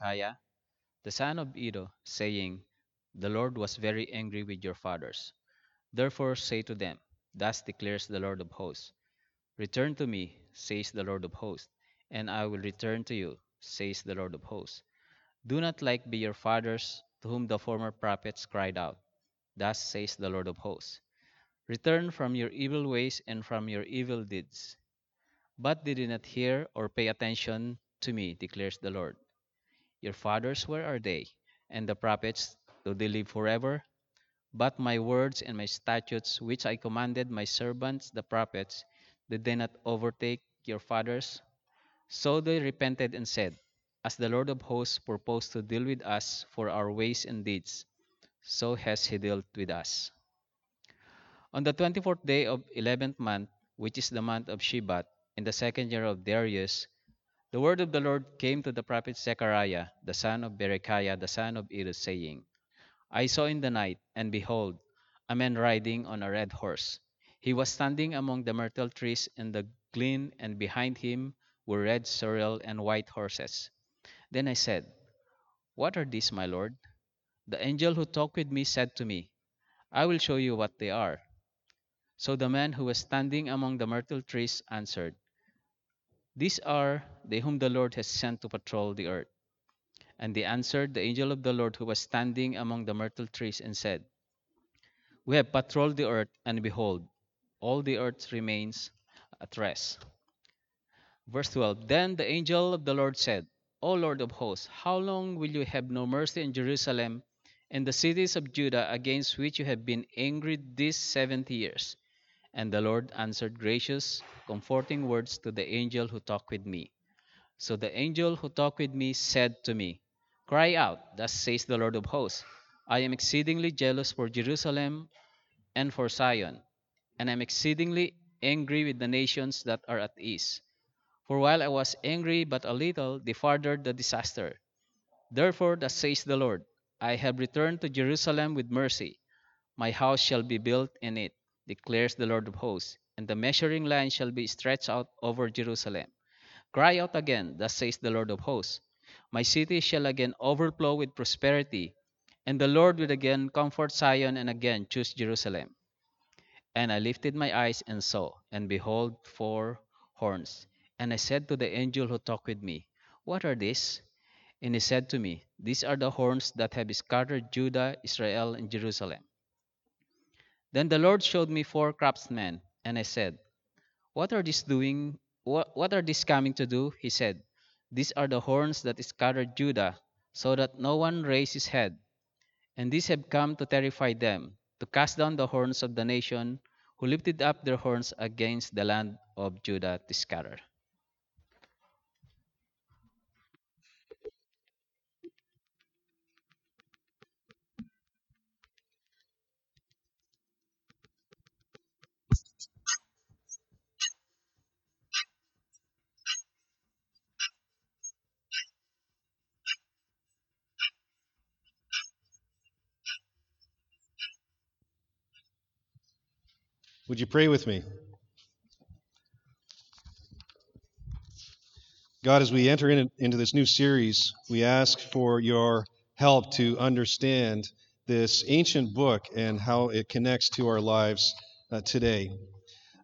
The son of Iddo, saying, The Lord was very angry with your fathers. Therefore say to them, Thus declares the Lord of hosts Return to me, says the Lord of hosts, and I will return to you, says the Lord of hosts. Do not like be your fathers, to whom the former prophets cried out, Thus says the Lord of hosts Return from your evil ways and from your evil deeds. But they did not hear or pay attention to me, declares the Lord. Your fathers, where are they? And the prophets, do they live forever? But my words and my statutes, which I commanded my servants the prophets, did they not overtake your fathers? So they repented and said, As the Lord of hosts purposed to deal with us for our ways and deeds, so has he dealt with us. On the twenty fourth day of eleventh month, which is the month of Shebat, in the second year of Darius, the word of the Lord came to the prophet Zechariah, the son of Berechiah, the son of Iddo, saying, I saw in the night, and behold, a man riding on a red horse. He was standing among the myrtle trees in the glen, and behind him were red sorrel and white horses. Then I said, What are these, my Lord? The angel who talked with me said to me, I will show you what they are. So the man who was standing among the myrtle trees answered, These are they whom the Lord has sent to patrol the earth. And they answered the angel of the Lord who was standing among the myrtle trees and said, We have patrolled the earth, and behold, all the earth remains at rest. Verse 12 Then the angel of the Lord said, O Lord of hosts, how long will you have no mercy in Jerusalem and the cities of Judah against which you have been angry these seventy years? And the Lord answered gracious, comforting words to the angel who talked with me. So the angel who talked with me said to me, Cry out, thus says the Lord of hosts I am exceedingly jealous for Jerusalem and for Zion, and I am exceedingly angry with the nations that are at ease. For while I was angry but a little, they furthered the disaster. Therefore, thus says the Lord I have returned to Jerusalem with mercy. My house shall be built in it, declares the Lord of hosts, and the measuring line shall be stretched out over Jerusalem. Cry out again, thus says the Lord of hosts My city shall again overflow with prosperity, and the Lord will again comfort Zion and again choose Jerusalem. And I lifted my eyes and saw, and behold, four horns. And I said to the angel who talked with me, What are these? And he said to me, These are the horns that have scattered Judah, Israel, and Jerusalem. Then the Lord showed me four craftsmen, and I said, What are these doing? What, what are these coming to do? He said, These are the horns that scattered Judah, so that no one raised his head. And these have come to terrify them, to cast down the horns of the nation who lifted up their horns against the land of Judah to scatter. Would you pray with me? God, as we enter in, into this new series, we ask for your help to understand this ancient book and how it connects to our lives uh, today.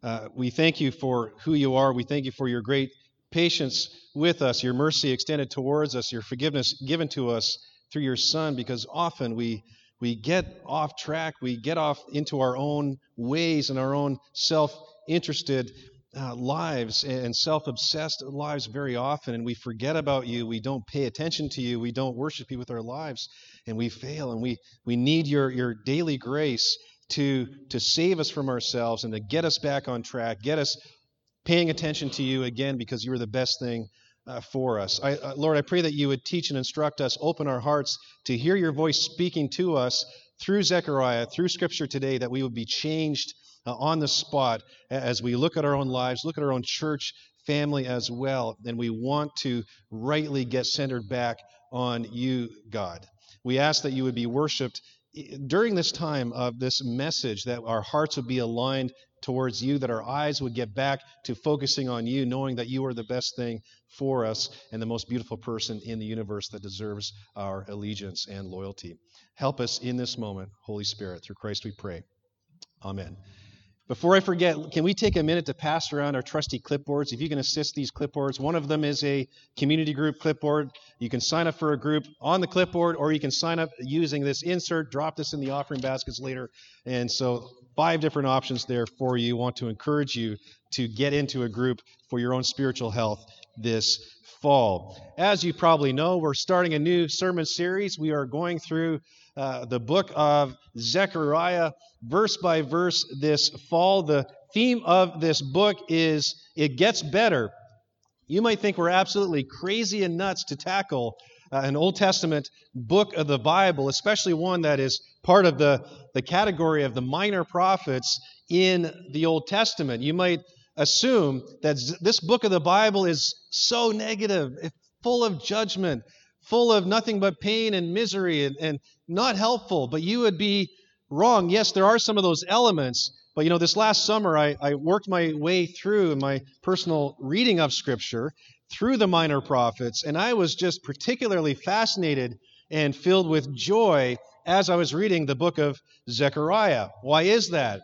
Uh, we thank you for who you are. We thank you for your great patience with us, your mercy extended towards us, your forgiveness given to us through your Son, because often we we get off track, we get off into our own ways and our own self interested uh, lives and self obsessed lives very often, and we forget about you. We don't pay attention to you. We don't worship you with our lives, and we fail. And we, we need your, your daily grace to, to save us from ourselves and to get us back on track, get us paying attention to you again because you're the best thing uh, for us. I, uh, Lord, I pray that you would teach and instruct us, open our hearts to hear your voice speaking to us through Zechariah, through Scripture today, that we would be changed uh, on the spot as we look at our own lives, look at our own church family as well, and we want to rightly get centered back on you, God. We ask that you would be worshiped during this time of this message, that our hearts would be aligned towards you, that our eyes would get back to focusing on you, knowing that you are the best thing for us and the most beautiful person in the universe that deserves our allegiance and loyalty. Help us in this moment, Holy Spirit. Through Christ we pray. Amen. Before I forget, can we take a minute to pass around our trusty clipboards? If you can assist these clipboards, one of them is a community group clipboard. You can sign up for a group on the clipboard, or you can sign up using this insert, drop this in the offering baskets later. And so, five different options there for you. Want to encourage you to get into a group for your own spiritual health this fall. As you probably know, we're starting a new sermon series. We are going through uh, the book of Zechariah, verse by verse, this fall. The theme of this book is It Gets Better. You might think we're absolutely crazy and nuts to tackle uh, an Old Testament book of the Bible, especially one that is part of the, the category of the minor prophets in the Old Testament. You might assume that this book of the Bible is so negative, full of judgment, full of nothing but pain and misery and, and not helpful, but you would be wrong. Yes, there are some of those elements, but you know, this last summer I, I worked my way through my personal reading of Scripture through the minor prophets, and I was just particularly fascinated and filled with joy as I was reading the book of Zechariah. Why is that?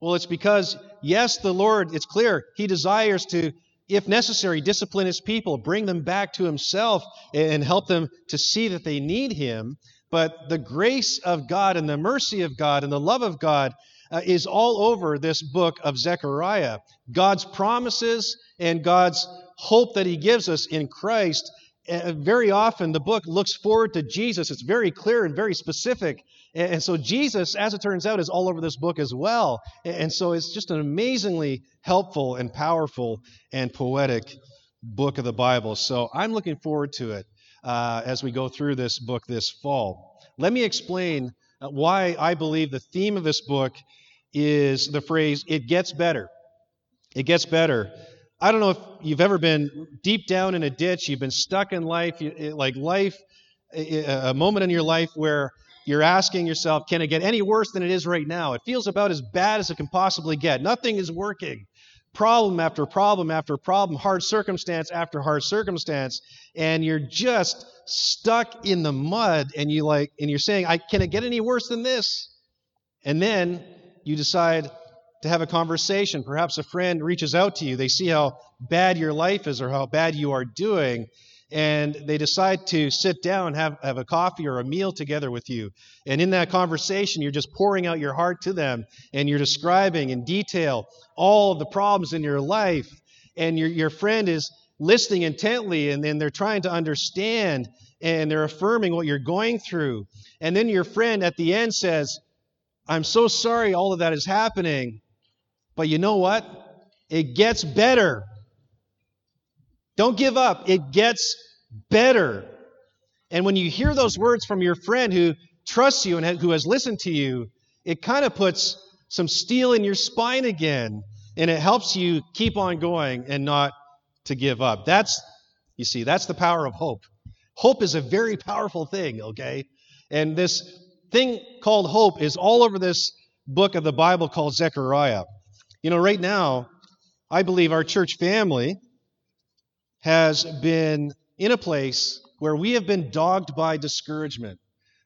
Well, it's because, yes, the Lord, it's clear, He desires to if necessary, discipline his people, bring them back to himself, and help them to see that they need him. But the grace of God and the mercy of God and the love of God uh, is all over this book of Zechariah. God's promises and God's hope that he gives us in Christ. Uh, very often, the book looks forward to Jesus. It's very clear and very specific. And so Jesus, as it turns out, is all over this book as well. And so it's just an amazingly helpful and powerful and poetic book of the Bible. So I'm looking forward to it uh, as we go through this book this fall. Let me explain uh, why I believe the theme of this book is the phrase, it gets better. It gets better. I don't know if you've ever been deep down in a ditch, you've been stuck in life, like life, a moment in your life where you're asking yourself, can it get any worse than it is right now? It feels about as bad as it can possibly get. Nothing is working. Problem after problem after problem, hard circumstance after hard circumstance, and you're just stuck in the mud and you like and you're saying, I can it get any worse than this? And then you decide to have a conversation. Perhaps a friend reaches out to you. They see how bad your life is or how bad you are doing, and they decide to sit down, have, have a coffee or a meal together with you. And in that conversation, you're just pouring out your heart to them and you're describing in detail all of the problems in your life. And your, your friend is listening intently and then they're trying to understand and they're affirming what you're going through. And then your friend at the end says, I'm so sorry all of that is happening, but you know what? It gets better. Don't give up. It gets better. And when you hear those words from your friend who trusts you and who has listened to you, it kind of puts some steel in your spine again. And it helps you keep on going and not to give up. That's, you see, that's the power of hope. Hope is a very powerful thing, okay? And this thing called hope is all over this book of the Bible called Zechariah. You know, right now, I believe our church family has been in a place where we have been dogged by discouragement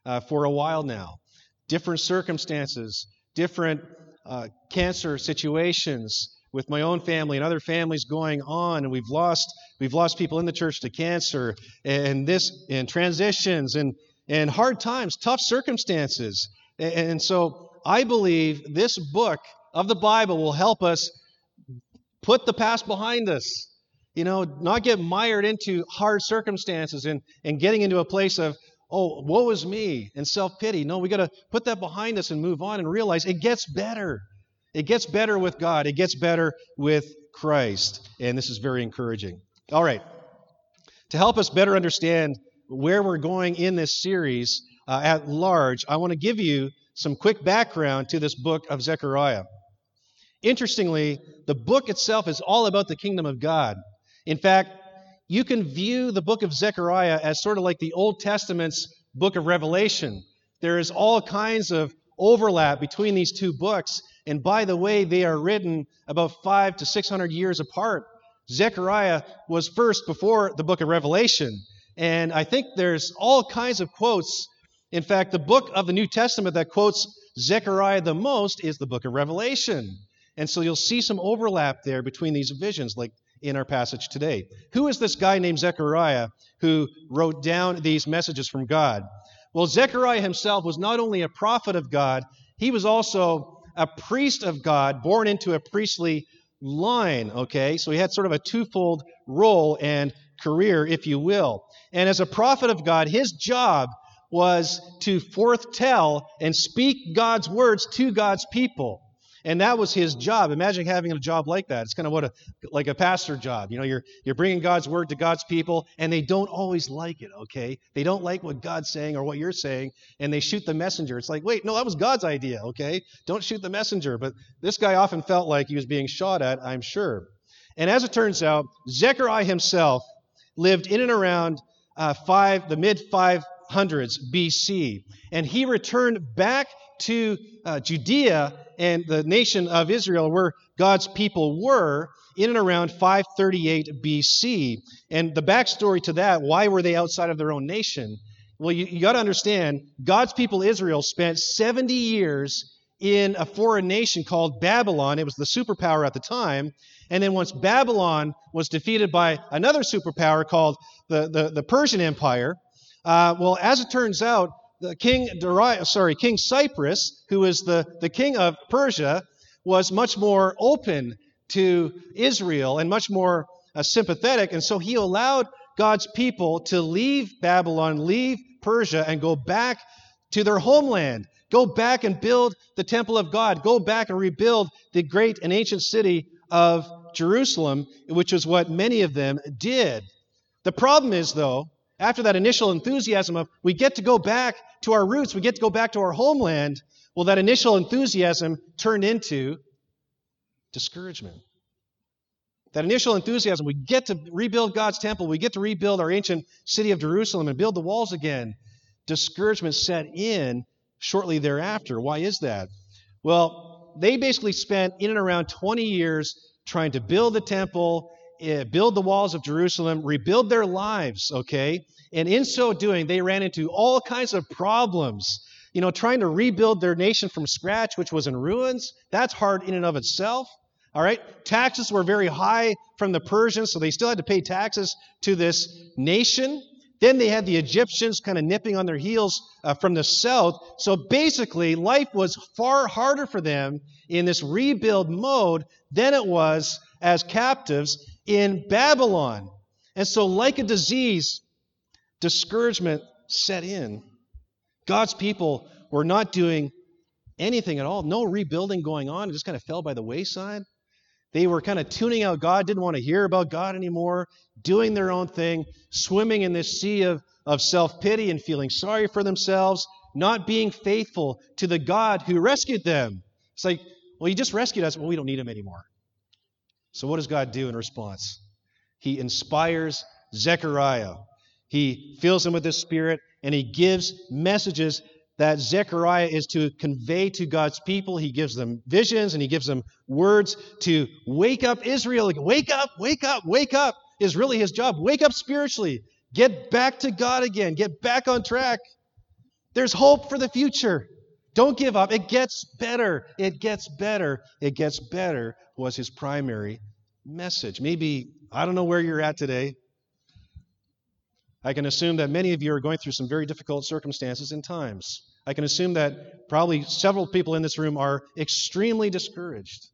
uh, for a while now. Different circumstances, different uh, cancer situations with my own family and other families going on, and we've lost we've lost people in the church to cancer, and this and transitions and and hard times, tough circumstances, and, and so I believe this book of the Bible will help us put the past behind us you know, not get mired into hard circumstances and, and getting into a place of, oh, woe is me and self pity. No, we got to put that behind us and move on and realize it gets better. It gets better with God, it gets better with Christ. And this is very encouraging. All right. To help us better understand where we're going in this series uh, at large, I want to give you some quick background to this book of Zechariah. Interestingly, the book itself is all about the kingdom of God. In fact, you can view the book of Zechariah as sort of like the Old Testament's book of Revelation. There is all kinds of overlap between these two books. And by the way, they are written about five to 600 years apart. Zechariah was first before the book of Revelation. And I think there's all kinds of quotes. In fact, the book of the New Testament that quotes Zechariah the most is the book of Revelation. And so you'll see some overlap there between these visions, like in our passage today. Who is this guy named Zechariah who wrote down these messages from God? Well, Zechariah himself was not only a prophet of God, he was also a priest of God, born into a priestly line, okay? So he had sort of a twofold role and career, if you will. And as a prophet of God, his job was to forthtell and speak God's words to God's people. And that was his job. Imagine having a job like that. It's kind of what a like a pastor job. You know, you're you're bringing God's word to God's people, and they don't always like it. Okay, they don't like what God's saying or what you're saying, and they shoot the messenger. It's like, wait, no, that was God's idea. Okay, don't shoot the messenger. But this guy often felt like he was being shot at. I'm sure. And as it turns out, Zechariah himself lived in and around uh, five the mid 500s BC, and he returned back to uh, Judea and the nation of Israel, where God's people were, in and around 538 BC. And the backstory to that, why were they outside of their own nation? Well, you, you got to understand, God's people Israel spent 70 years in a foreign nation called Babylon. It was the superpower at the time. And then once Babylon was defeated by another superpower called the, the, the Persian Empire, uh, well, as it turns out, the king Darius, sorry, King Cyrus, who was the, the king of Persia, was much more open to Israel and much more uh, sympathetic. And so he allowed God's people to leave Babylon, leave Persia, and go back to their homeland. Go back and build the temple of God. Go back and rebuild the great and ancient city of Jerusalem, which is what many of them did. The problem is, though, after that initial enthusiasm of we get to go back to our roots, we get to go back to our homeland, well, that initial enthusiasm turned into discouragement. That initial enthusiasm, we get to rebuild God's temple, we get to rebuild our ancient city of Jerusalem and build the walls again. Discouragement set in shortly thereafter. Why is that? Well, they basically spent in and around 20 years trying to build the temple build the walls of Jerusalem, rebuild their lives, okay? And in so doing, they ran into all kinds of problems. You know, trying to rebuild their nation from scratch, which was in ruins, that's hard in and of itself. All right? Taxes were very high from the Persians, so they still had to pay taxes to this nation. Then they had the Egyptians kind of nipping on their heels uh, from the south. So basically, life was far harder for them in this rebuild mode than it was as captives in Babylon. And so, like a disease, discouragement set in. God's people were not doing anything at all, no rebuilding going on. It just kind of fell by the wayside. They were kind of tuning out God, didn't want to hear about God anymore, doing their own thing, swimming in this sea of, of self pity and feeling sorry for themselves, not being faithful to the God who rescued them. It's like, well, He just rescued us. Well, we don't need Him anymore. So, what does God do in response? He inspires Zechariah. He fills him with the Spirit and he gives messages that Zechariah is to convey to God's people. He gives them visions and he gives them words to wake up Israel. Wake up, wake up, wake up is really his job. Wake up spiritually. Get back to God again. Get back on track. There's hope for the future. Don't give up. It gets better. It gets better. It gets better was his primary message. Maybe, I don't know where you're at today. I can assume that many of you are going through some very difficult circumstances and times. I can assume that probably several people in this room are extremely discouraged.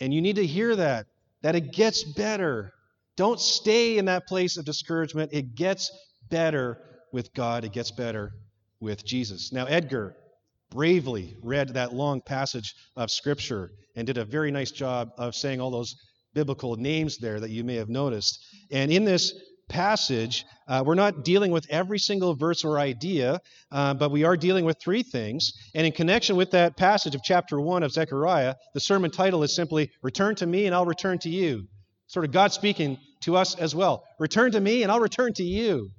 And you need to hear that, that it gets better. Don't stay in that place of discouragement. It gets better with God, it gets better with Jesus. Now, Edgar bravely read that long passage of Scripture and did a very nice job of saying all those biblical names there that you may have noticed. And in this passage, uh, we're not dealing with every single verse or idea, uh, but we are dealing with three things. And in connection with that passage of chapter 1 of Zechariah, the sermon title is simply Return to Me and I'll Return to You. Sort of God speaking to us as well. Return to me and I'll return to you.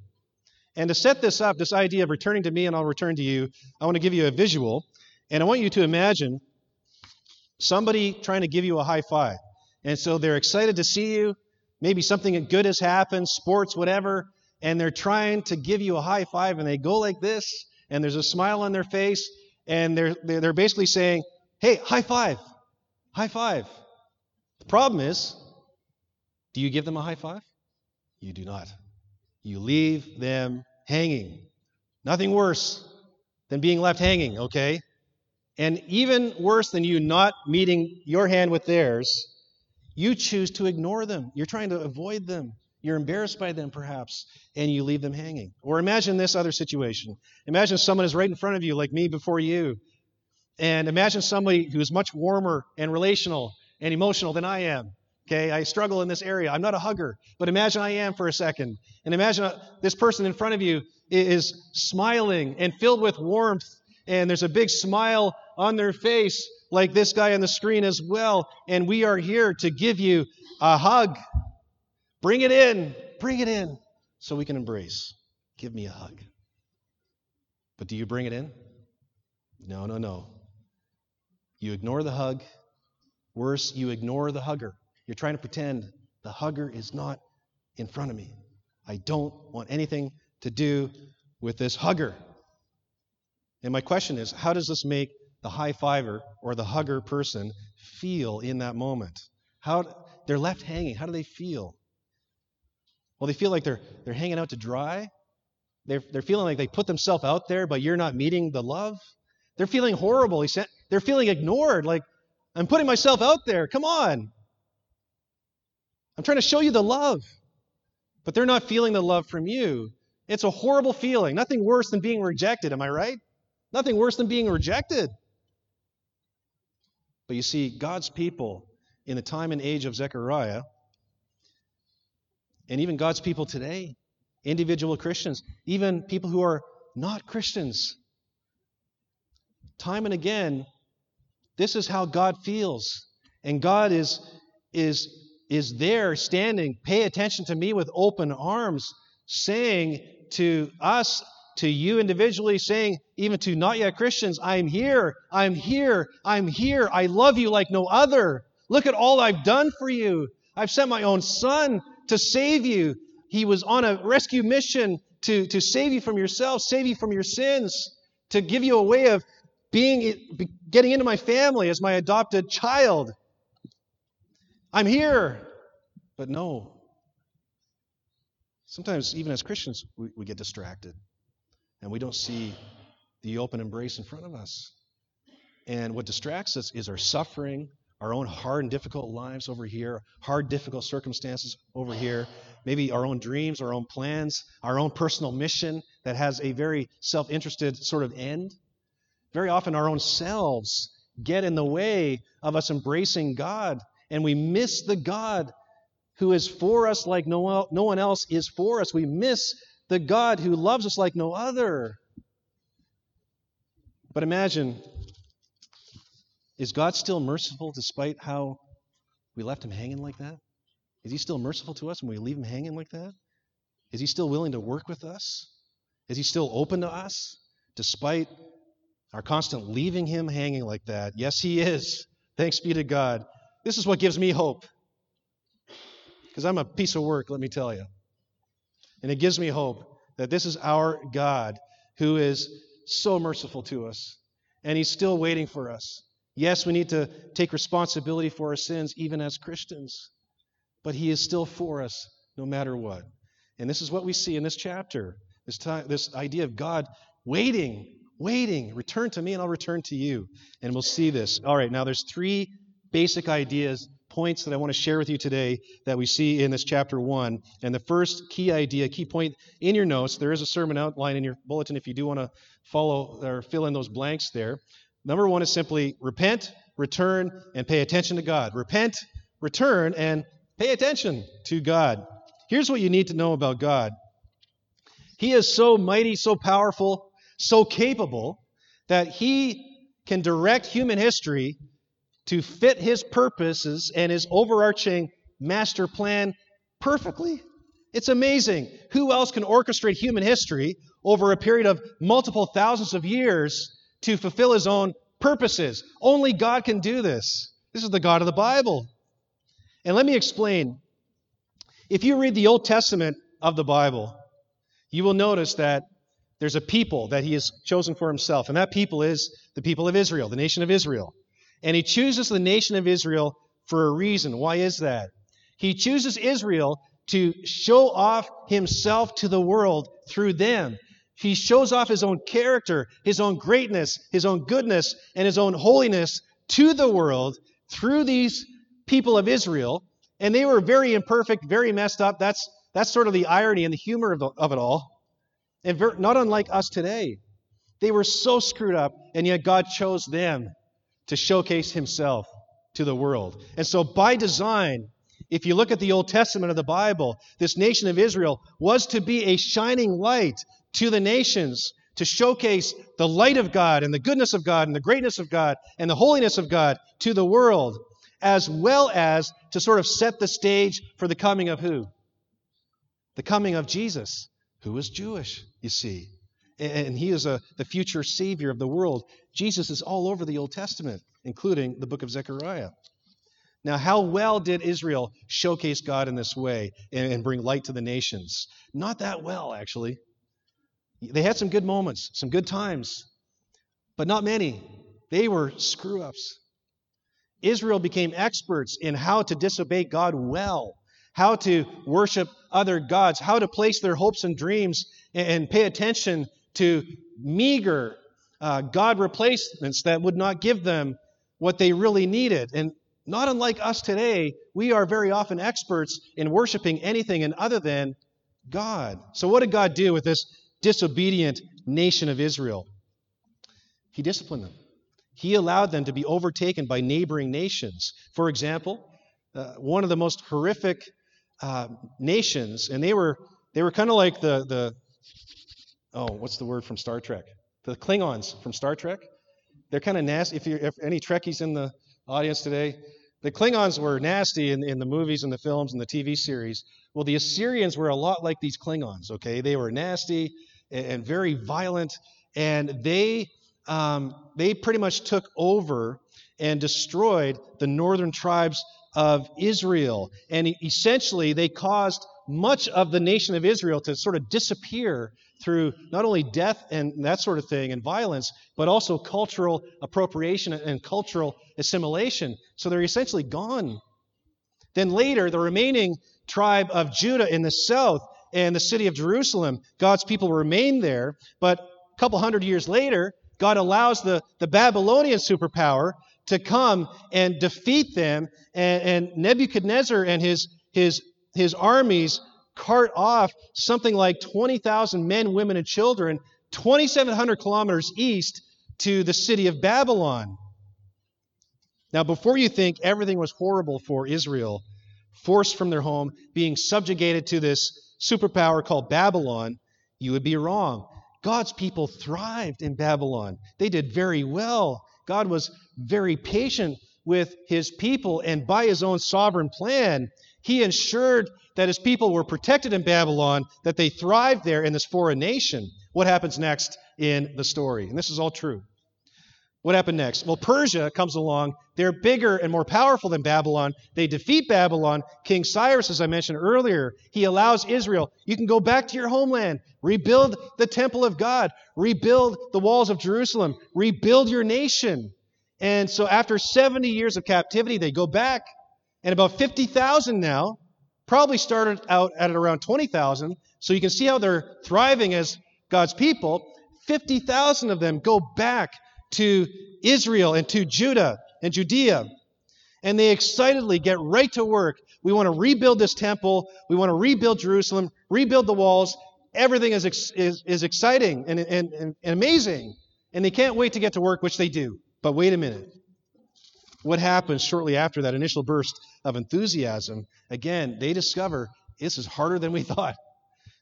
And to set this up, this idea of returning to me and I'll return to you, I want to give you a visual. And I want you to imagine somebody trying to give you a high five. And so they're excited to see you. Maybe something good has happened, sports, whatever. And they're trying to give you a high five and they go like this. And there's a smile on their face. And they're, they're basically saying, hey, high five, high five. The problem is, do you give them a high five? You do not. You leave them hanging. Nothing worse than being left hanging, okay? And even worse than you not meeting your hand with theirs, you choose to ignore them. You're trying to avoid them. You're embarrassed by them, perhaps, and you leave them hanging. Or imagine this other situation. Imagine someone is right in front of you, like me before you. And imagine somebody who is much warmer and relational and emotional than I am. Okay, I struggle in this area. I'm not a hugger, but imagine I am for a second. And imagine uh, this person in front of you is smiling and filled with warmth, and there's a big smile on their face, like this guy on the screen as well. And we are here to give you a hug. Bring it in, bring it in, so we can embrace. Give me a hug. But do you bring it in? No, no, no. You ignore the hug. Worse, you ignore the hugger. You're trying to pretend the hugger is not in front of me. I don't want anything to do with this hugger. And my question is how does this make the high fiver or the hugger person feel in that moment? How they're left hanging. How do they feel? Well, they feel like they're they're hanging out to dry. They're, they're feeling like they put themselves out there, but you're not meeting the love. They're feeling horrible. They're feeling ignored. Like, I'm putting myself out there. Come on. I'm trying to show you the love. But they're not feeling the love from you. It's a horrible feeling. Nothing worse than being rejected, am I right? Nothing worse than being rejected. But you see, God's people in the time and age of Zechariah, and even God's people today, individual Christians, even people who are not Christians, time and again, this is how God feels. And God is, is is there standing, pay attention to me with open arms, saying to us, to you individually, saying even to not yet Christians, I'm here, I'm here, I'm here, I love you like no other. Look at all I've done for you. I've sent my own son to save you. He was on a rescue mission to, to save you from yourself, save you from your sins, to give you a way of being getting into my family as my adopted child. I'm here. But no. Sometimes, even as Christians, we, we get distracted and we don't see the open embrace in front of us. And what distracts us is our suffering, our own hard and difficult lives over here, hard, difficult circumstances over here, maybe our own dreams, our own plans, our own personal mission that has a very self interested sort of end. Very often, our own selves get in the way of us embracing God and we miss the God who is for us like no, one else is for us. We miss the God who loves us like no other. But imagine is God still merciful despite how we left him hanging like that? Is he still merciful to us when we leave him hanging like that? Is he still willing to work with us? Is he still open to us despite our constant leaving him hanging like that? Yes, he is. Thanks be to God. This is what gives me hope. Because I'm a piece of work, let me tell you. And it gives me hope that this is our God who is so merciful to us. And he's still waiting for us. Yes, we need to take responsibility for our sins, even as Christians. But he is still for us no matter what. And this is what we see in this chapter this, time, this idea of God waiting, waiting. Return to me and I'll return to you. And we'll see this. All right, now there's three basic ideas, points that I want to share with you today that we see in this chapter 1. And the first key idea, key point in your notes, there is a sermon outline in your bulletin if you do want to follow or fill in those blanks there. Number one is simply repent, return, and pay attention to God. Repent, return, and pay attention to God. Here's what you need to know about God He is so mighty, so powerful, so capable that He can direct human history to fit his purposes and his overarching master plan perfectly. It's amazing. Who else can orchestrate human history over a period of multiple thousands of years to fulfill his own purposes? Only God can do this. This is the God of the Bible. And let me explain. If you read the Old Testament of the Bible, you will notice that there's a people that he has chosen for himself, and that people is the people of Israel, the nation of Israel. And he chooses the nation of Israel for a reason. Why is that? He chooses Israel to show off himself to the world through them. He shows off his own character, his own greatness, his own goodness, and his own holiness to the world through these people of Israel. And they were very imperfect, very messed up. That's, that's sort of the irony and the humor of, the, of it all. And very, not unlike us today. They were so screwed up, and yet God chose them to showcase himself to the world. And so, by design, if you look at the Old Testament of the Bible, this nation of Israel was to be a shining light to the nations to showcase the light of God and the goodness of God and the greatness of God and the holiness of God to the world, as well as to sort of set the stage for the coming of who? The coming of Jesus, who was Jewish, you see. And he is a, the future Savior of the world. Jesus is all over the Old Testament, including the book of Zechariah. Now, how well did Israel showcase God in this way and, and bring light to the nations? Not that well, actually. They had some good moments, some good times, but not many. They were screw ups. Israel became experts in how to disobey God well, how to worship other gods, how to place their hopes and dreams and pay attention to meager uh, God replacements that would not give them what they really needed. And not unlike us today, we are very often experts in worshiping anything and other than God. So, what did God do with this disobedient nation of Israel? He disciplined them. He allowed them to be overtaken by neighboring nations. For example, uh, one of the most horrific uh, nations, and they were they were kind of like the the oh, what's the word from Star Trek? The Klingons from Star Trek. They're kind of nasty. If, if any Trekkies in the audience today, the Klingons were nasty in, in the movies and the films and the TV series. Well, the Assyrians were a lot like these Klingons, okay? They were nasty and, and very violent, and they, um, they pretty much took over and destroyed the northern tribes of Israel. And essentially, they caused much of the nation of Israel to sort of disappear through not only death and that sort of thing and violence, but also cultural appropriation and cultural assimilation. So they're essentially gone. Then later, the remaining tribe of Judah in the south and the city of Jerusalem, God's people remain there. But a couple hundred years later, God allows the, the Babylonian superpower to come and defeat them. And, and Nebuchadnezzar and his, his, his armies cart off something like 20,000 men, women, and children 2,700 kilometers east to the city of Babylon. Now, before you think everything was horrible for Israel, forced from their home, being subjugated to this superpower called Babylon, you would be wrong. God's people thrived in Babylon. They did very well. God was very patient with his people, and by his own sovereign plan, he ensured that his people were protected in Babylon, that they thrived there in this foreign nation. What happens next in the story? And this is all true. What happened next? Well, Persia comes along. They're bigger and more powerful than Babylon. They defeat Babylon. King Cyrus, as I mentioned earlier, he allows Israel, you can go back to your homeland, rebuild the temple of God, rebuild the walls of Jerusalem, rebuild your nation. And so after 70 years of captivity, they go back. And about 50,000 now probably started out at around 20,000. So you can see how they're thriving as God's people. 50,000 of them go back to Israel and to Judah and Judea. And they excitedly get right to work. We want to rebuild this temple. We want to rebuild Jerusalem, rebuild the walls. Everything is, is, is exciting and, and, and amazing. And they can't wait to get to work, which they do. But wait a minute. What happens shortly after that initial burst of enthusiasm? Again, they discover this is harder than we thought.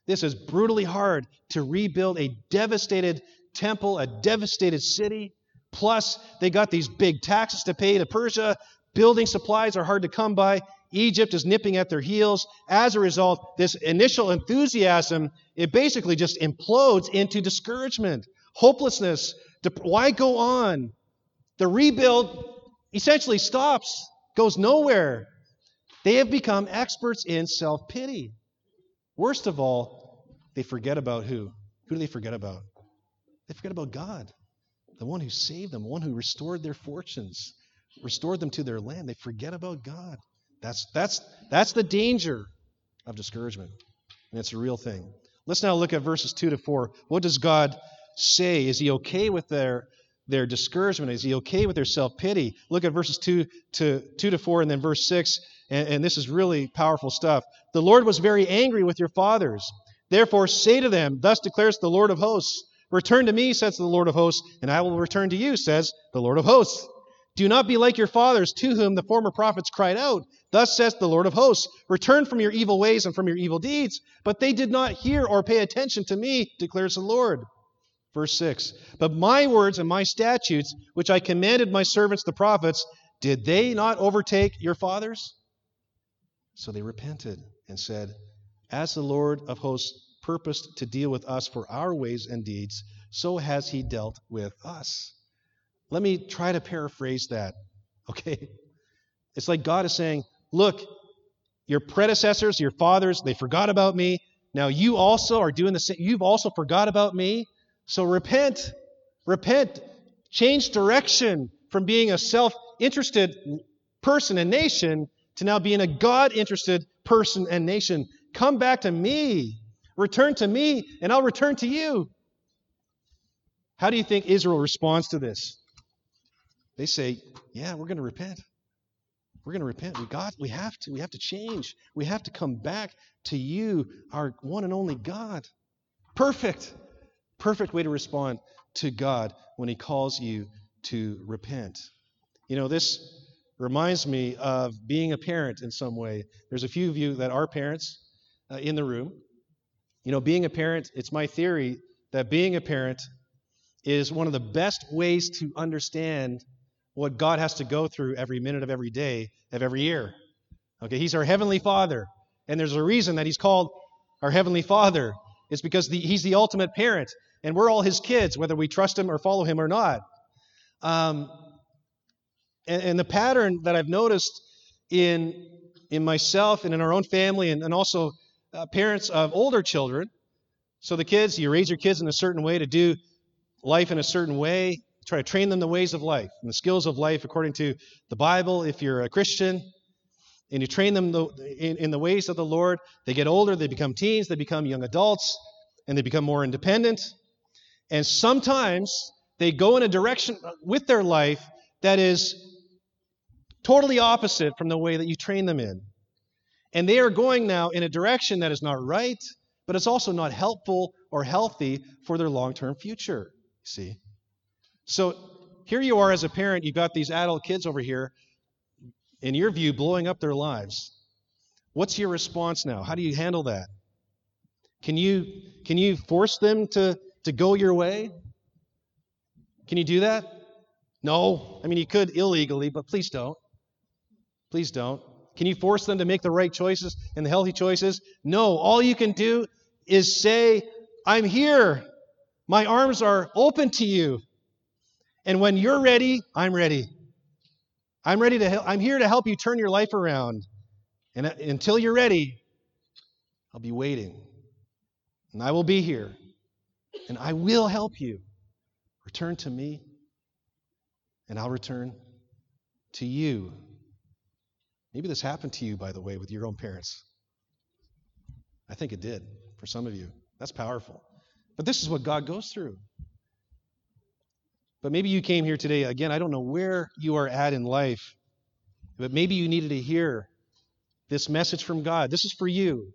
This is brutally hard to rebuild a devastated temple, a devastated city. Plus, they got these big taxes to pay to Persia. Building supplies are hard to come by. Egypt is nipping at their heels. As a result, this initial enthusiasm, it basically just implodes into discouragement, hopelessness. Why go on? The rebuild essentially stops, goes nowhere. They have become experts in self pity. Worst of all, they forget about who? Who do they forget about? They forget about God, the one who saved them, the one who restored their fortunes, restored them to their land. They forget about God. That's, that's, that's the danger of discouragement. And it's a real thing. Let's now look at verses 2 to 4. What does God say? Is he okay with their, their discouragement? Is he okay with their self pity? Look at verses 2 to, 2 to 4 and then verse 6 and, and this is really powerful stuff. The Lord was very angry with your fathers. Therefore, say to them, Thus declares the Lord of hosts Return to me, says the Lord of hosts, and I will return to you, says the Lord of hosts. Do not be like your fathers, to whom the former prophets cried out. Thus says the Lord of hosts Return from your evil ways and from your evil deeds. But they did not hear or pay attention to me, declares the Lord. Verse 6 But my words and my statutes, which I commanded my servants the prophets, did they not overtake your fathers? So they repented and said, As the Lord of hosts purposed to deal with us for our ways and deeds, so has he dealt with us. Let me try to paraphrase that, okay? It's like God is saying, Look, your predecessors, your fathers, they forgot about me. Now you also are doing the same. You've also forgot about me. So repent. Repent. Change direction from being a self interested person and nation to now being a God interested person and nation. Come back to me. Return to me, and I'll return to you. How do you think Israel responds to this? They say, Yeah, we're going to repent. We're going to repent. We got we have to. We have to change. We have to come back to you, our one and only God. Perfect. Perfect way to respond to God when he calls you to repent. You know, this reminds me of being a parent in some way. There's a few of you that are parents uh, in the room. You know, being a parent, it's my theory that being a parent is one of the best ways to understand what God has to go through every minute of every day of every year. Okay, He's our Heavenly Father. And there's a reason that He's called our Heavenly Father. It's because the, He's the ultimate parent. And we're all His kids, whether we trust Him or follow Him or not. Um, and, and the pattern that I've noticed in, in myself and in our own family, and, and also uh, parents of older children, so the kids, you raise your kids in a certain way to do life in a certain way, try to train them the ways of life and the skills of life according to the Bible if you're a Christian. And you train them in, in the ways of the Lord. They get older, they become teens, they become young adults, and they become more independent. And sometimes they go in a direction with their life that is totally opposite from the way that you train them in. And they are going now in a direction that is not right, but it's also not helpful or healthy for their long term future. See? So here you are as a parent, you've got these adult kids over here, in your view, blowing up their lives. What's your response now? How do you handle that? Can you, can you force them to, to go your way? Can you do that? No. I mean, you could illegally, but please don't. Please don't. Can you force them to make the right choices and the healthy choices? No. All you can do is say, I'm here. My arms are open to you. And when you're ready, I'm ready. I'm ready to help, I'm here to help you turn your life around. And uh, until you're ready, I'll be waiting. And I will be here. And I will help you. Return to me, and I'll return to you. Maybe this happened to you, by the way, with your own parents. I think it did for some of you. That's powerful. But this is what God goes through. But maybe you came here today, again, I don't know where you are at in life, but maybe you needed to hear this message from God. This is for you.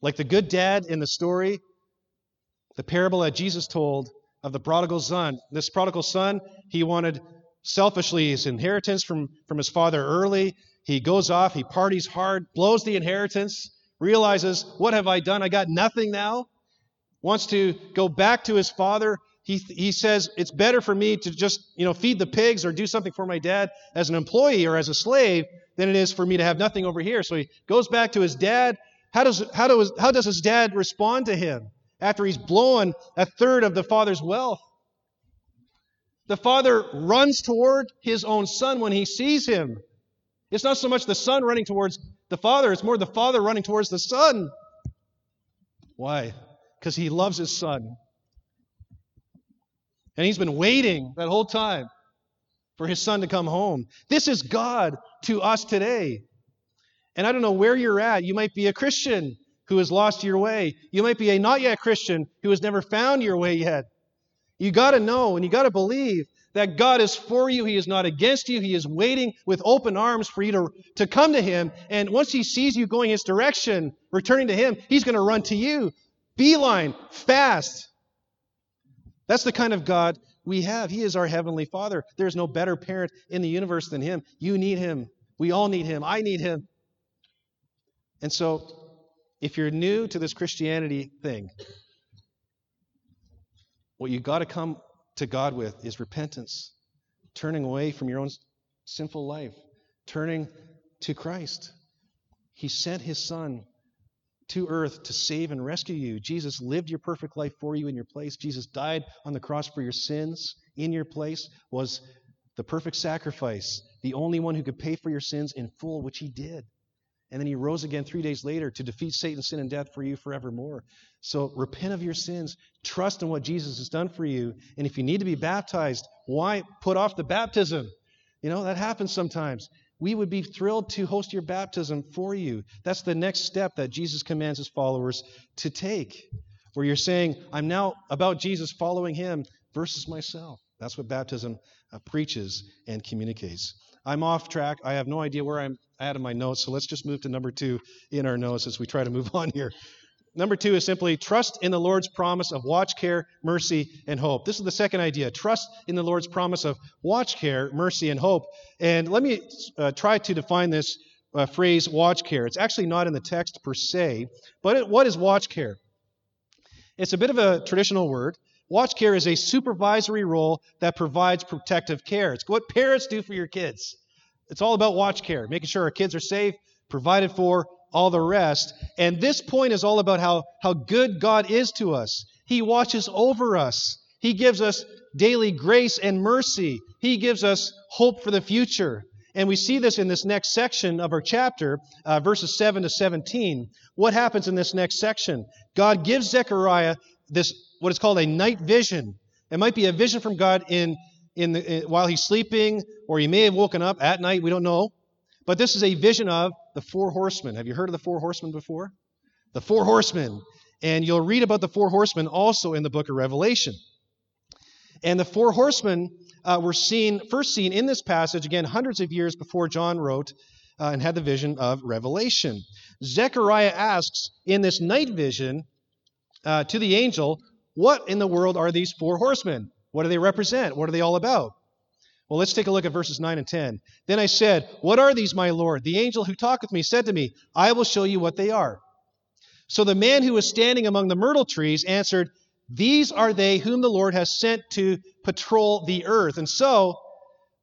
Like the good dad in the story, the parable that Jesus told of the prodigal son. This prodigal son, he wanted selfishly his inheritance from, from his father early. He goes off, he parties hard, blows the inheritance, realizes, What have I done? I got nothing now. Wants to go back to his father. He, he says, It's better for me to just you know, feed the pigs or do something for my dad as an employee or as a slave than it is for me to have nothing over here. So he goes back to his dad. How does, how does, how does his dad respond to him after he's blown a third of the father's wealth? The father runs toward his own son when he sees him. It's not so much the son running towards the father, it's more the father running towards the son. Why? Because he loves his son. And he's been waiting that whole time for his son to come home. This is God to us today. And I don't know where you're at. You might be a Christian who has lost your way. You might be a not yet Christian who has never found your way yet. You got to know and you got to believe that God is for you. He is not against you. He is waiting with open arms for you to, to come to Him. And once He sees you going His direction, returning to Him, He's going to run to you. Beeline, fast. That's the kind of God we have. He is our Heavenly Father. There's no better parent in the universe than Him. You need Him. We all need Him. I need Him. And so, if you're new to this Christianity thing, what you've got to come to God with is repentance, turning away from your own sinful life, turning to Christ. He sent His Son to earth to save and rescue you. Jesus lived your perfect life for you in your place. Jesus died on the cross for your sins in your place, was the perfect sacrifice, the only one who could pay for your sins in full, which he did. And then he rose again three days later to defeat Satan, sin, and death for you forevermore. So repent of your sins, trust in what Jesus has done for you. And if you need to be baptized, why put off the baptism? You know, that happens sometimes we would be thrilled to host your baptism for you. That's the next step that Jesus commands his followers to take, where you're saying, I'm now about Jesus following him versus myself. That's what baptism uh, preaches and communicates. I'm off track. I have no idea where I'm at in my notes, so let's just move to number two in our notes as we try to move on here. Number two is simply trust in the Lord's promise of watch care, mercy, and hope. This is the second idea. Trust in the Lord's promise of watch care, mercy, and hope. And let me uh, try to define this uh, phrase watch care. It's actually not in the text per se, but it, what is watch care? It's a bit of a traditional word. Watch care is a supervisory role that provides protective care. It's what parents do for your kids. It's all about watch care, making sure our kids are safe, provided for, all the rest. And this point is all about how, how good God is to us. He watches over us, He gives us daily grace and mercy, He gives us hope for the future. And we see this in this next section of our chapter, uh, verses 7 to 17. What happens in this next section? God gives Zechariah this, what is called a night vision. It might be a vision from God in, in, the, in while he's sleeping, or he may have woken up at night. We don't know. But this is a vision of the four horsemen. Have you heard of the four horsemen before? The four horsemen. And you'll read about the four horsemen also in the book of Revelation. And the four horsemen uh, were seen, first seen in this passage, again, hundreds of years before John wrote uh, and had the vision of Revelation. Zechariah asks in this night vision uh, to the angel, What in the world are these four horsemen? What do they represent? What are they all about? Well, let's take a look at verses 9 and 10. Then I said, What are these, my Lord? The angel who talked with me said to me, I will show you what they are. So the man who was standing among the myrtle trees answered, These are they whom the Lord has sent to patrol the earth. And so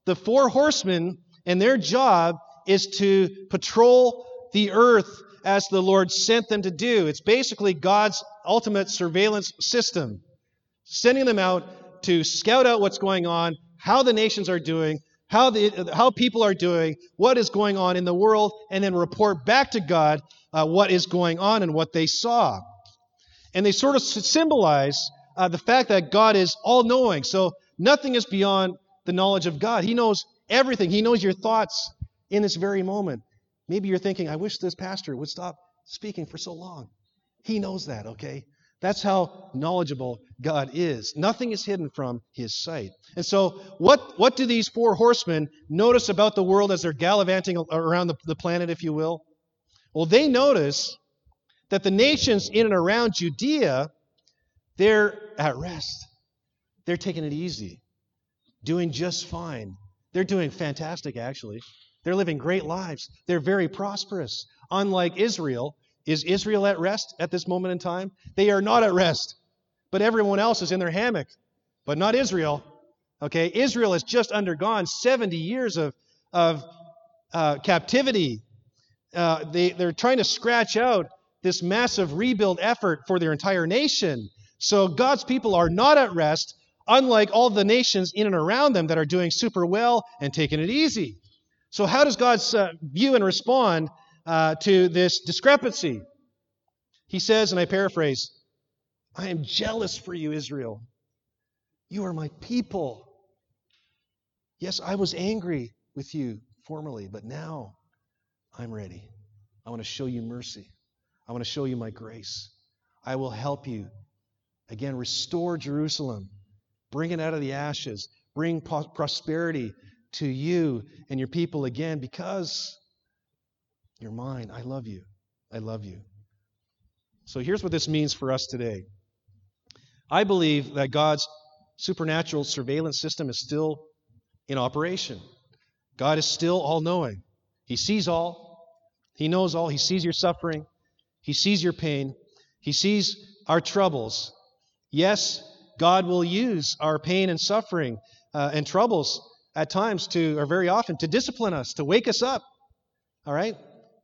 the four horsemen and their job is to patrol the earth as the Lord sent them to do. It's basically God's ultimate surveillance system, sending them out to scout out what's going on, how the nations are doing, how, the, how people are doing, what is going on in the world, and then report back to God uh, what is going on and what they saw. And they sort of symbolize uh, the fact that God is all knowing. So nothing is beyond the knowledge of God. He knows everything, He knows your thoughts in this very moment. Maybe you're thinking, I wish this pastor would stop speaking for so long. He knows that, okay? That's how knowledgeable God is. Nothing is hidden from his sight. And so, what, what do these four horsemen notice about the world as they're gallivanting around the, the planet, if you will? Well, they notice that the nations in and around Judea, they're at rest. They're taking it easy, doing just fine. They're doing fantastic, actually. They're living great lives. They're very prosperous. Unlike Israel, is Israel at rest at this moment in time? They are not at rest. But everyone else is in their hammock, but not Israel. Okay, Israel has just undergone 70 years of, of uh, captivity. Uh, they, they're trying to scratch out this massive rebuild effort for their entire nation. So God's people are not at rest, unlike all the nations in and around them that are doing super well and taking it easy. So, how does God uh, view and respond uh, to this discrepancy? He says, and I paraphrase, I am jealous for you, Israel. You are my people. Yes, I was angry with you formerly, but now I'm ready. I want to show you mercy. I want to show you my grace. I will help you. Again, restore Jerusalem. Bring it out of the ashes. Bring prosperity to you and your people again because you're mine. I love you. I love you. So here's what this means for us today. I believe that God's supernatural surveillance system is still in operation. God is still all knowing. He sees all, He knows all. He sees your suffering, He sees your pain, He sees our troubles. Yes, God will use our pain and suffering uh, and troubles at times to, or very often, to discipline us, to wake us up. All right?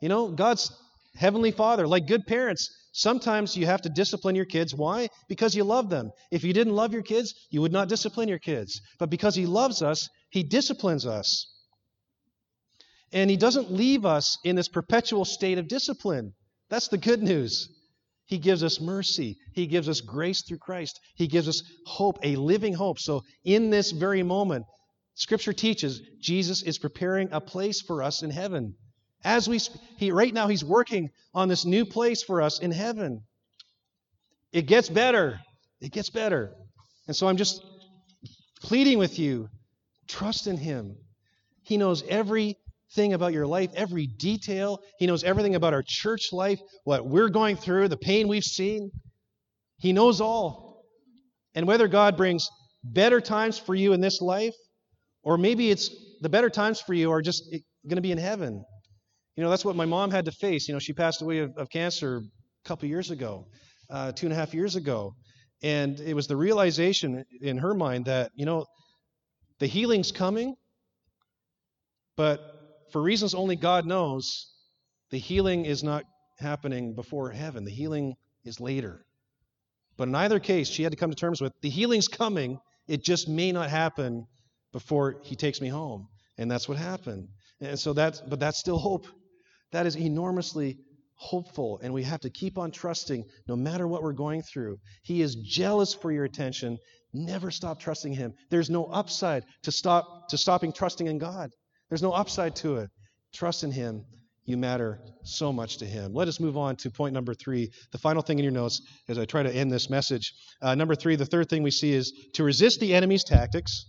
You know, God's heavenly Father, like good parents, sometimes you have to discipline your kids. Why? Because you love them. If you didn't love your kids, you would not discipline your kids. But because He loves us, He disciplines us. And He doesn't leave us in this perpetual state of discipline. That's the good news. He gives us mercy. He gives us grace through Christ. He gives us hope, a living hope. So, in this very moment, Scripture teaches Jesus is preparing a place for us in heaven. As we he right now he's working on this new place for us in heaven. It gets better. It gets better. And so I'm just pleading with you, trust in him. He knows everything about your life, every detail. He knows everything about our church life, what we're going through, the pain we've seen. He knows all. And whether God brings better times for you in this life or maybe it's the better times for you are just eh, going to be in heaven. You know, that's what my mom had to face. You know, she passed away of, of cancer a couple years ago, uh, two and a half years ago. And it was the realization in her mind that, you know, the healing's coming, but for reasons only God knows, the healing is not happening before heaven. The healing is later. But in either case, she had to come to terms with the healing's coming. It just may not happen before he takes me home. And that's what happened. And so that's, but that's still hope. That is enormously hopeful. And we have to keep on trusting no matter what we're going through. He is jealous for your attention. Never stop trusting him. There's no upside to stop to stopping trusting in God. There's no upside to it. Trust in him. You matter so much to him. Let us move on to point number three, the final thing in your notes as I try to end this message. Uh, number three, the third thing we see is to resist the enemy's tactics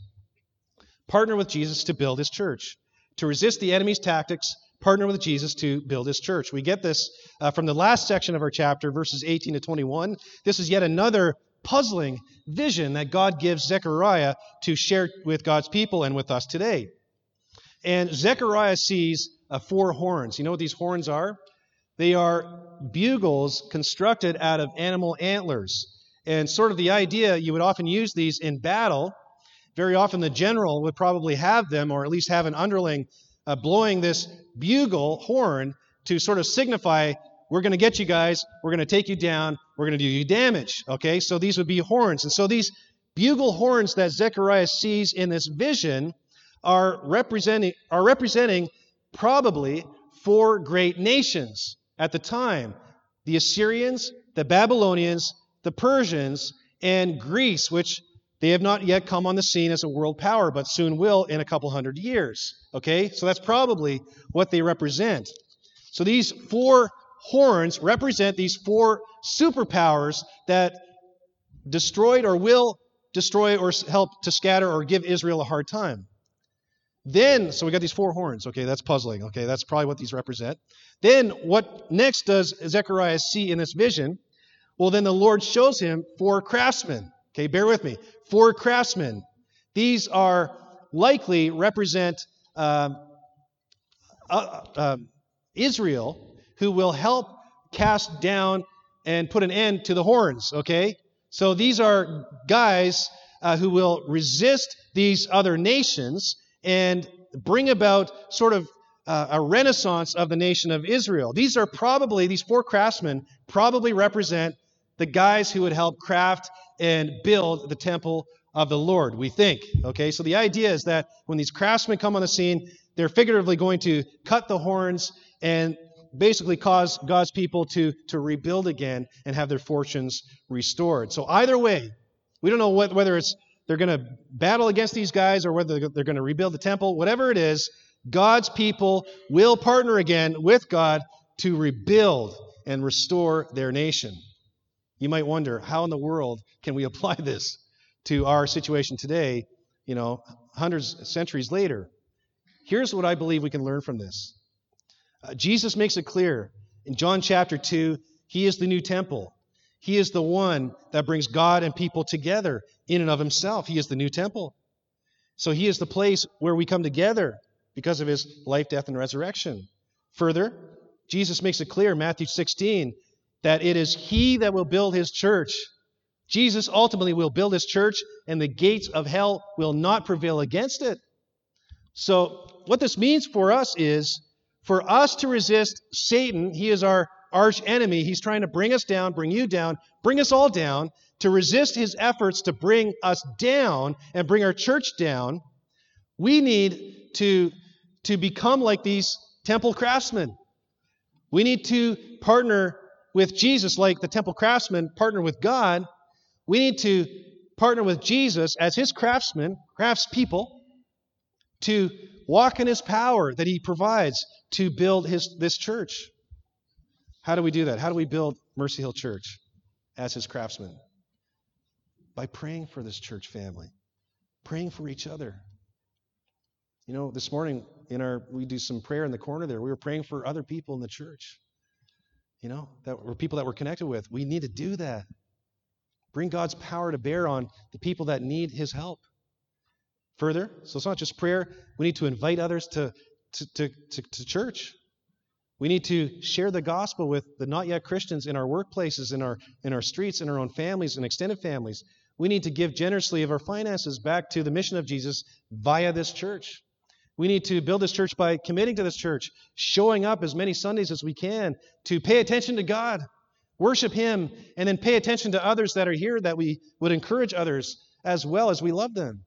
partner with Jesus to build his church. To resist the enemy's tactics, partner with Jesus to build his church. We get this uh, from the last section of our chapter, verses 18 to 21. This is yet another puzzling vision that God gives Zechariah to share with God's people and with us today. And Zechariah sees uh, four horns. You know what these horns are? They are bugles constructed out of animal antlers. And sort of the idea, you would often use these in battle very often the general would probably have them, or at least have an underling uh, blowing this bugle horn to sort of signify, we're going to get you guys, we're going to take you down, we're going to do you damage. Okay, so these would be horns. And so these bugle horns that Zechariah sees in this vision are representing, are representing probably four great nations at the time the Assyrians, the Babylonians, the Persians, and Greece, which they have not yet come on the scene as a world power, but soon will in a couple hundred years. Okay? So that's probably what they represent. So these four horns represent these four superpowers that destroyed or will destroy or help to scatter or give Israel a hard time. Then, so we got these four horns. Okay, that's puzzling. Okay, that's probably what these represent. Then, what next does Zechariah see in this vision? Well, then the Lord shows him four craftsmen. Okay, bear with me. Four craftsmen. These are likely represent uh, uh, uh, Israel who will help cast down and put an end to the horns. Okay? So these are guys uh, who will resist these other nations and bring about sort of uh, a renaissance of the nation of Israel. These are probably, these four craftsmen probably represent the guys who would help craft and build the temple of the Lord, we think. Okay, so the idea is that when these craftsmen come on the scene, they're figuratively going to cut the horns and basically cause God's people to, to rebuild again and have their fortunes restored. So either way, we don't know what, whether it's they're going to battle against these guys or whether they're going to rebuild the temple, whatever it is, God's people will partner again with God to rebuild and restore their nation. You might wonder, how in the world can we apply this to our situation today, you know, hundreds centuries later? Here's what I believe we can learn from this. Uh, Jesus makes it clear in John chapter 2, he is the new temple. He is the one that brings God and people together in and of himself. He is the new temple. So he is the place where we come together because of his life, death, and resurrection. Further, Jesus makes it clear Matthew 16 that it is he that will build his church. Jesus ultimately will build his church, and the gates of hell will not prevail against it. So, what this means for us is for us to resist Satan, he is our arch enemy. He's trying to bring us down, bring you down, bring us all down, to resist his efforts to bring us down and bring our church down. We need to to become like these temple craftsmen. We need to partner with Jesus like the temple craftsmen partner with God. We need to partner with Jesus as his craftsmen, craftspeople, to walk in his power that he provides to build his, this church. How do we do that? How do we build Mercy Hill Church as his craftsmen? By praying for this church family, praying for each other. You know, this morning in our we do some prayer in the corner there. We were praying for other people in the church. You know, that were people that we're connected with. We need to do that. Bring God's power to bear on the people that need his help. Further, so it's not just prayer, we need to invite others to, to, to, to, to church. We need to share the gospel with the not yet Christians in our workplaces, in our, in our streets, in our own families and extended families. We need to give generously of our finances back to the mission of Jesus via this church. We need to build this church by committing to this church, showing up as many Sundays as we can to pay attention to God, worship Him, and then pay attention to others that are here that we would encourage others as well as we love them.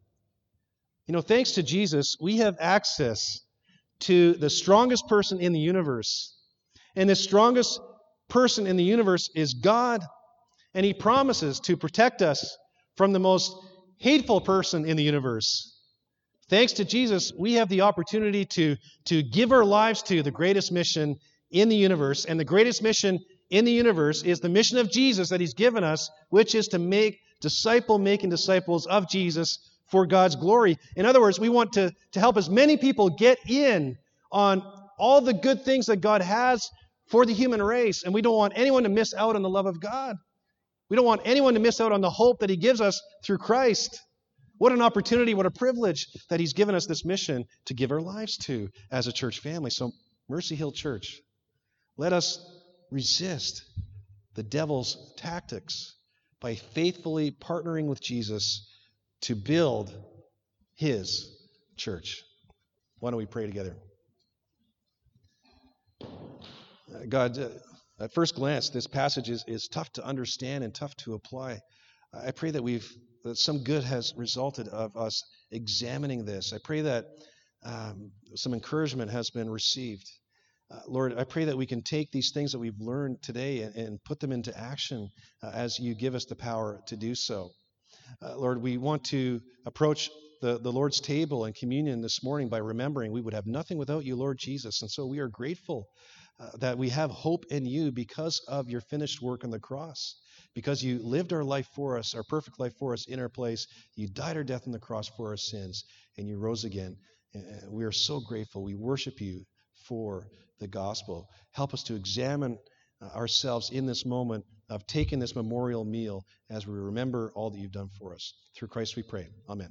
You know, thanks to Jesus, we have access to the strongest person in the universe. And the strongest person in the universe is God. And He promises to protect us from the most hateful person in the universe, Thanks to Jesus, we have the opportunity to, to give our lives to the greatest mission in the universe. And the greatest mission in the universe is the mission of Jesus that He's given us, which is to make disciple making disciples of Jesus for God's glory. In other words, we want to, to help as many people get in on all the good things that God has for the human race. And we don't want anyone to miss out on the love of God. We don't want anyone to miss out on the hope that He gives us through Christ. What an opportunity, what a privilege that He's given us this mission to give our lives to as a church family. So, Mercy Hill Church, let us resist the devil's tactics by faithfully partnering with Jesus to build His church. Why don't we pray together? God, uh, at first glance, this passage is, is tough to understand and tough to apply. I pray that we've that some good has resulted of us examining this. I pray that um, some encouragement has been received. Uh, Lord, I pray that we can take these things that we've learned today and, and put them into action uh, as you give us the power to do so. Uh, Lord, we want to approach the, the Lord's table and communion this morning by remembering we would have nothing without you, Lord Jesus. And so we are grateful uh, that we have hope in you because of your finished work on the cross because you lived our life for us, our perfect life for us in our place. You died our death on the cross for our sins, and you rose again. We are so grateful. We worship you for the gospel. Help us to examine uh, ourselves in this moment of taking this memorial meal as we remember all that you've done for us. Through Christ we pray. Amen.